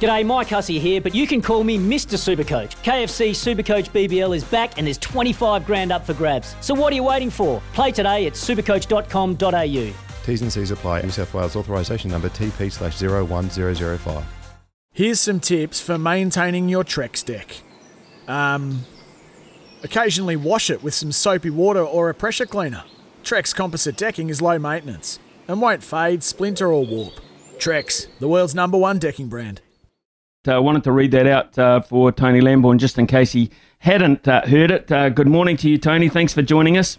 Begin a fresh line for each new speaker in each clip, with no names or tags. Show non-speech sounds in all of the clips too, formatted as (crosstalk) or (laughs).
G'day, Mike Hussey here, but you can call me Mr. Supercoach. KFC Supercoach BBL is back and there's 25 grand up for grabs. So what are you waiting for? Play today at supercoach.com.au.
T's and C's apply. New South Wales authorisation number TP slash 01005.
Here's some tips for maintaining your Trex deck. Um, occasionally wash it with some soapy water or a pressure cleaner. Trex composite decking is low maintenance and won't fade, splinter, or warp. Trex, the world's number one decking brand.
I uh, wanted to read that out uh, for Tony Lamborn just in case he hadn't uh, heard it. Uh, good morning to you, Tony. Thanks for joining us.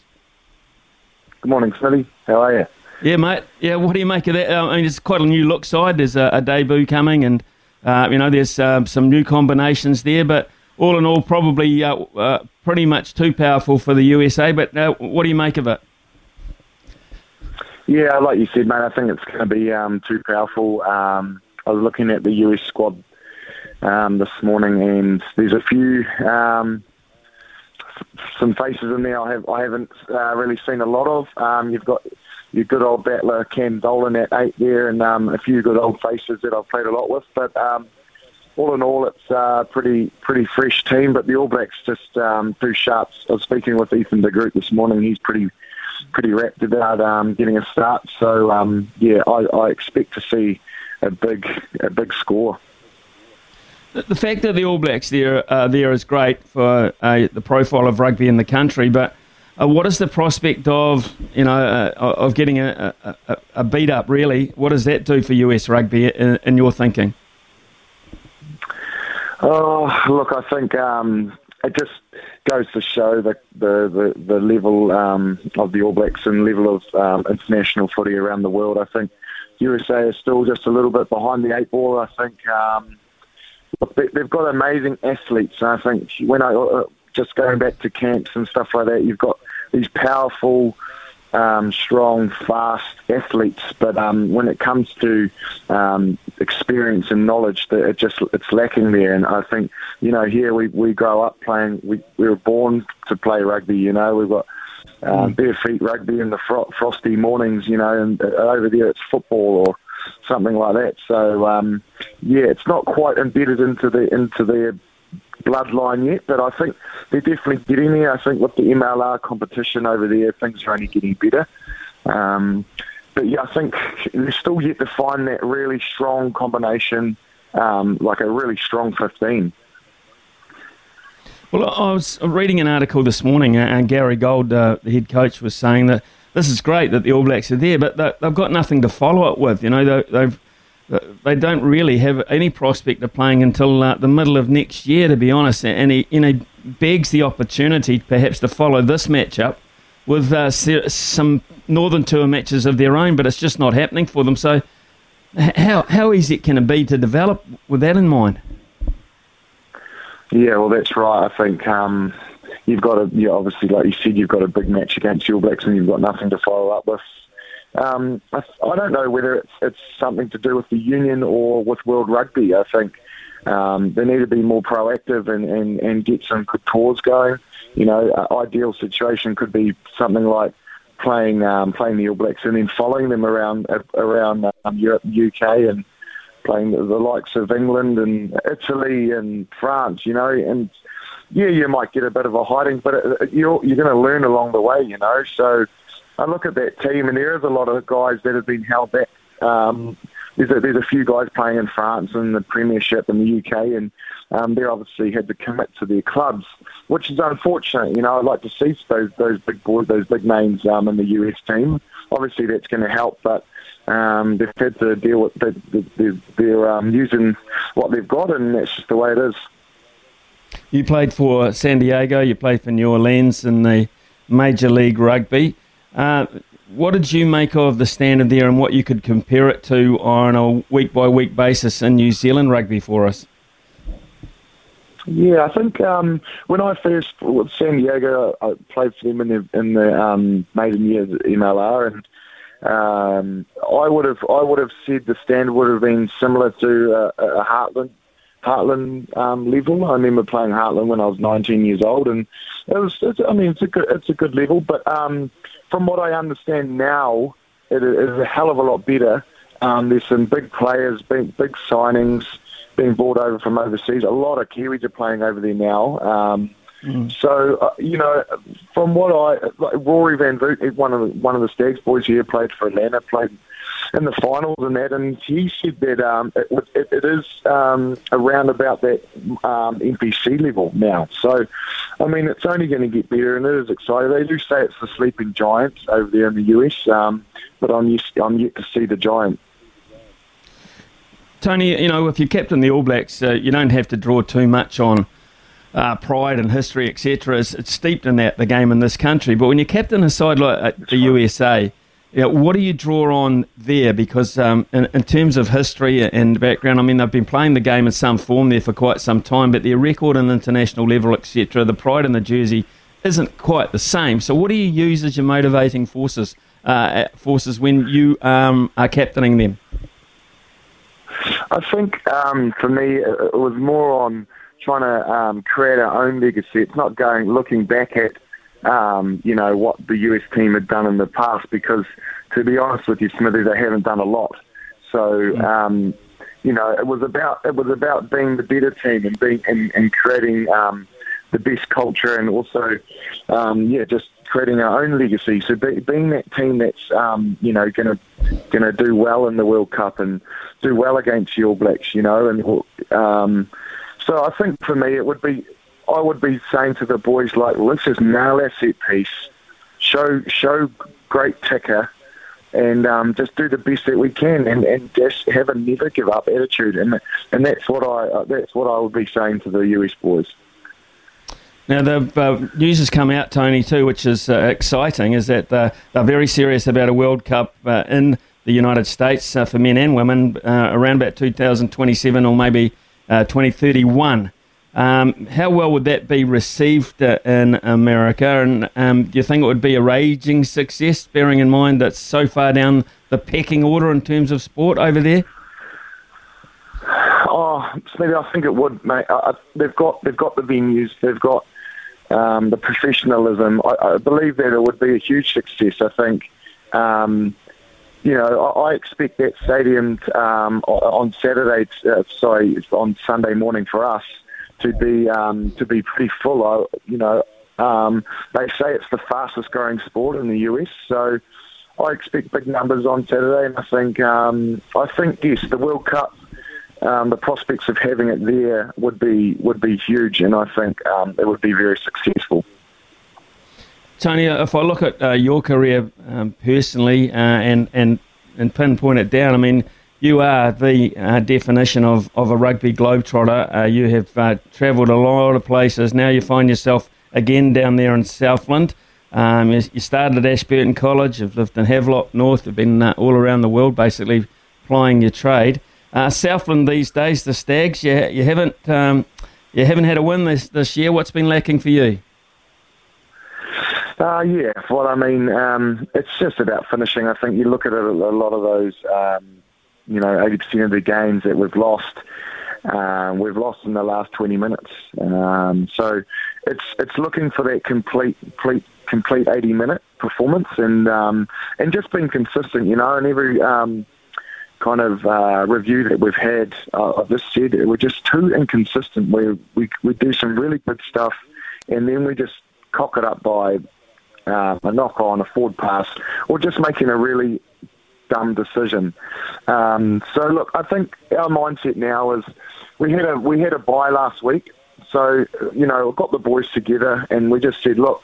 Good morning, Smitty. How are you?
Yeah, mate. Yeah, what do you make of that? Uh, I mean, it's quite a new look side. There's a, a debut coming, and uh, you know, there's um, some new combinations there. But all in all, probably pretty much too powerful for the USA. But what do you make of it?
Yeah, like you said, mate, I think it's going to be um, too powerful. Um, I was looking at the US squad um, this morning, and there's a few um, some faces in there I have I haven't uh, really seen a lot of. Um, you've got your good old battler Cam Dolan at eight there, and um, a few good old faces that I've played a lot with. But um, all in all, it's a pretty pretty fresh team. But the All Blacks just um, too sharp. I was speaking with Ethan de Groot this morning. He's pretty pretty wrapped about um, getting a start. So um, yeah, I, I expect to see a big a big score.
The fact that the All Blacks there uh, there is great for uh, the profile of rugby in the country, but uh, what is the prospect of you know uh, of getting a, a, a, beat up? Really, what does that do for US rugby in, in your thinking?
Oh, look, I think um, it just goes to show the the the, the level um, of the All Blacks and level of um, international footy around the world. I think USA is still just a little bit behind the eight ball. I think. They've got amazing athletes. And I think when I uh, just going back to camps and stuff like that, you've got these powerful, um, strong, fast athletes. But um, when it comes to um, experience and knowledge, that it just it's lacking there. And I think you know here we, we grow up playing. We we were born to play rugby. You know we've got. Um, bare feet rugby in the fro- frosty mornings, you know, and uh, over there it's football or something like that. So um, yeah, it's not quite embedded into the into their bloodline yet, but I think they're definitely getting there. I think with the MLR competition over there, things are only getting better. Um, but yeah, I think they're still yet to find that really strong combination, um, like a really strong 15.
Well, I was reading an article this morning, and Gary Gold, uh, the head coach, was saying that this is great that the All Blacks are there, but they've got nothing to follow it with. You know, they've they don't really have any prospect of playing until uh, the middle of next year, to be honest. And he, you know, begs the opportunity perhaps to follow this matchup with uh, some Northern Tour matches of their own, but it's just not happening for them. So, how how easy can it be to develop with that in mind?
Yeah, well, that's right. I think um, you've got a, you obviously, like you said, you've got a big match against All Blacks and you've got nothing to follow up with. Um, I, I don't know whether it's, it's something to do with the union or with World Rugby. I think um, they need to be more proactive and, and, and get some good tours going. You know, ideal situation could be something like playing um, playing the All Blacks and then following them around around um, Europe, UK, and playing the, the likes of England and Italy and France. You know, and yeah, you might get a bit of a hiding, but it, you're you're going to learn along the way, you know. So I look at that team, and there is a lot of guys that have been held back. Um, there's a, there's a few guys playing in France and the Premiership in the UK, and um, they obviously had to commit to their clubs, which is unfortunate. You know, I'd like to see those those big boys, those big names um, in the US team. Obviously, that's going to help, but um, they've had to deal with they're, they're, they're um, using what they've got, and that's just the way it is.
You played for San Diego, you played for New Orleans in the Major League Rugby. Uh, what did you make of the standard there and what you could compare it to on a week by week basis in New Zealand rugby for us?
Yeah, I think um, when I first with San Diego, I played for them in the in the um, maiden year MLR, and um, I would have I would have said the standard would have been similar to uh, a Heartland Heartland um, level. I remember playing Heartland when I was 19 years old, and it was. It's, I mean, it's a good it's a good level, but um, from what I understand now, it is a hell of a lot better. Um, there's some big players, big big signings being brought over from overseas. A lot of Kiwis are playing over there now. Um, mm. So uh, you know, from what I like, Rory van Vugt, one of the, one of the Stags boys here, played for Atlanta, played in the finals and that, and he said that um, it, it, it is um, around about that um, NPC level now. So, I mean, it's only going to get better, and it is exciting. They do say it's the sleeping giants over there in the US, um, but I'm yet, I'm yet to see the giant.
Tony, you know, if you're captain the All Blacks, uh, you don't have to draw too much on uh, pride and history, etc. It's, it's, steeped in that the game in this country. But when you're captain a side like uh, the USA, know, what do you draw on there? Because um, in, in, terms of history and background, I mean, they've been playing the game in some form there for quite some time, but their record on international level, etc., the pride in the jersey isn't quite the same. So, what do you use as your motivating forces uh, forces when you um, are captaining them?
I think um, for me, it was more on trying to um, create our own legacy. It's not going looking back at um, you know what the US team had done in the past because, to be honest with you, Smithy, they haven't done a lot. So. Hmm. Um, you know, it was about it was about being the better team and being and, and creating um, the best culture and also, um, yeah, just creating our own legacy. So be, being that team that's um, you know going to going to do well in the World Cup and do well against the All Blacks, you know, and um, so I think for me it would be I would be saying to the boys like, let's just nail our set piece, show show great ticker. And um, just do the best that we can, and, and just have a never give up attitude, and and that's what I that's what I would be saying to the US boys.
Now, the uh, news has come out, Tony, too, which is uh, exciting, is that uh, they're very serious about a World Cup uh, in the United States uh, for men and women uh, around about 2027 or maybe 2031. Um, how well would that be received in America? And um, do you think it would be a raging success, bearing in mind that so far down the pecking order in terms of sport over there?
Oh, maybe I think it would, mate. they've got they've got the venues, they've got um, the professionalism. I, I, believe that it would be a huge success. I think, um, you know, I, I, expect that stadium um, on Saturday, uh, sorry, on Sunday morning for us to be um, to be pretty full. I, you know, um, they say it's the fastest growing sport in the US, so. I expect big numbers on Saturday, and I think um, I think yes, the World Cup um, the prospects of having it there would be would be huge, and I think um, it would be very successful.
Tony, uh, if I look at uh, your career um, personally uh, and and and pinpoint it down, I mean, you are the uh, definition of, of a rugby globetrotter. Uh, you have uh, travelled a lot of places. Now you find yourself again down there in Southland. Um, you, you, started at Ashburton College. You've lived in Havelock North. You've been all around the world, basically plying your trade. Uh, Southland these days, the Stags, you, you haven't um, you haven't had a win this this year. What's been lacking for you?
Uh, yeah, well, I mean, um, it's just about finishing. I think you look at it, a lot of those, um, you know, 80% of the games that we've lost, uh, we've lost in the last 20 minutes. Um, so it's it's looking for that complete, complete, complete 80 minute performance and um, and just being consistent, you know, and every um, kind of uh, review that we've had uh, of this said we're just too inconsistent. We, we we do some really good stuff, and then we just cock it up by uh, a knock on, a forward pass, or just making a really dumb decision. Um, so look, I think our mindset now is we had a we had a bye last week, so you know got the boys together and we just said, look,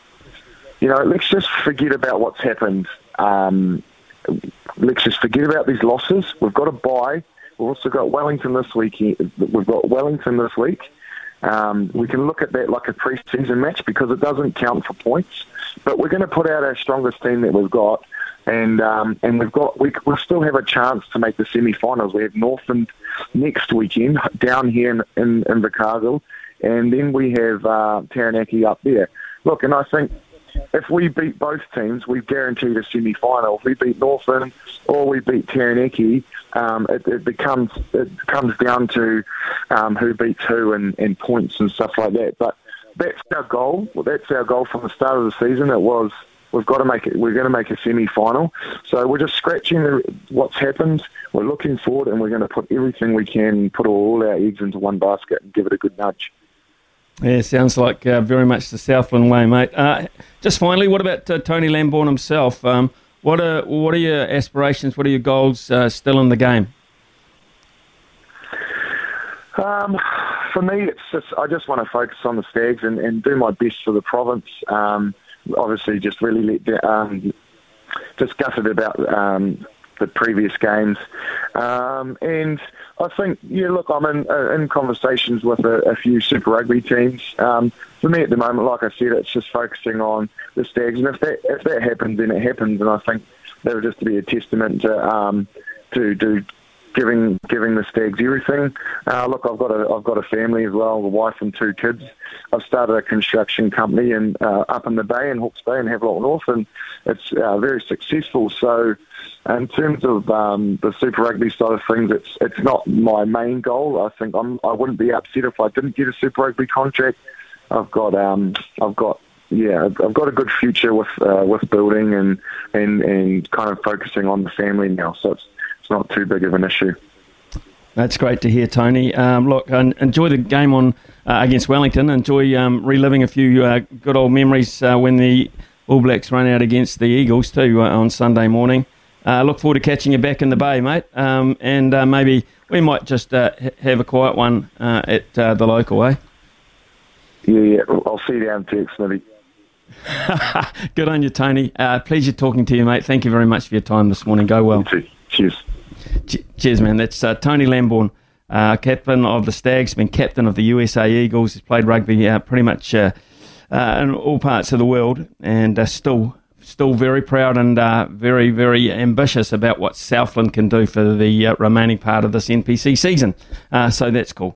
you know, let's just forget about what's happened. Um, let's just forget about these losses. We've got a bye. We've also got Wellington this week. We've got Wellington this week. Um, we can look at that like a pre-season match because it doesn't count for points. But we're going to put out our strongest team that we've got, and um, and we've got we we still have a chance to make the semi-finals. We have Northland next weekend down here in in, in and then we have uh, Taranaki up there. Look, and I think if we beat both teams, we've guaranteed a semi-final. If we beat Northland or we beat Taranaki, um, it, it, becomes it comes down to um, who beats who and, and points and stuff like that. But that's our goal. That's our goal from the start of the season. It was we've got to make it. We're going to make a semi-final. So we're just scratching what's happened. We're looking forward, and we're going to put everything we can, put all our eggs into one basket, and give it a good nudge.
Yeah, sounds like uh, very much the Southland way, mate. Uh, just finally, what about uh, Tony Lamborn himself? Um, what are what are your aspirations? What are your goals uh, still in the game?
Um, for me, it's just I just want to focus on the Stags and, and do my best for the province. Um, obviously, just really um, just about um, the previous games, um, and I think yeah. Look, I'm in uh, in conversations with a, a few Super Rugby teams. Um, for me, at the moment, like I said, it's just focusing on the Stags, and if that if that happens, then it happens, and I think that would just be a testament to um, to do giving giving the stags everything. Uh, look, I've got a I've got a family as well, a wife and two kids. I've started a construction company in uh, up in the bay in Hawke's Bay in Havelock North, and it's uh, very successful. So, in terms of um, the Super Rugby side of things, it's it's not my main goal. I think I'm I wouldn't be upset if I didn't get a Super Rugby contract. I've got um I've got yeah, I've got a good future with uh, with building and, and and kind of focusing on the family now. So it's it's not too big of an issue.
That's great to hear, Tony. Um, look, enjoy the game on uh, against Wellington. Enjoy um, reliving a few uh, good old memories uh, when the All Blacks run out against the Eagles too uh, on Sunday morning. Uh, look forward to catching you back in the bay, mate. Um, and uh, maybe we might just have a quiet one at the local, eh?
Yeah, yeah. I'll see you down there, Smithy. (laughs)
good on you, Tony. pleasure talking to you, mate. Thank you very much for your time this morning. Go well.
Cheers.
Cheers, man. That's uh, Tony Lamborn, uh, captain of the Stags, been captain of the USA Eagles. He's played rugby uh, pretty much uh, uh, in all parts of the world, and uh, still, still very proud and very, very ambitious about what Southland can do for the remaining part of this NPC season. so that's cool.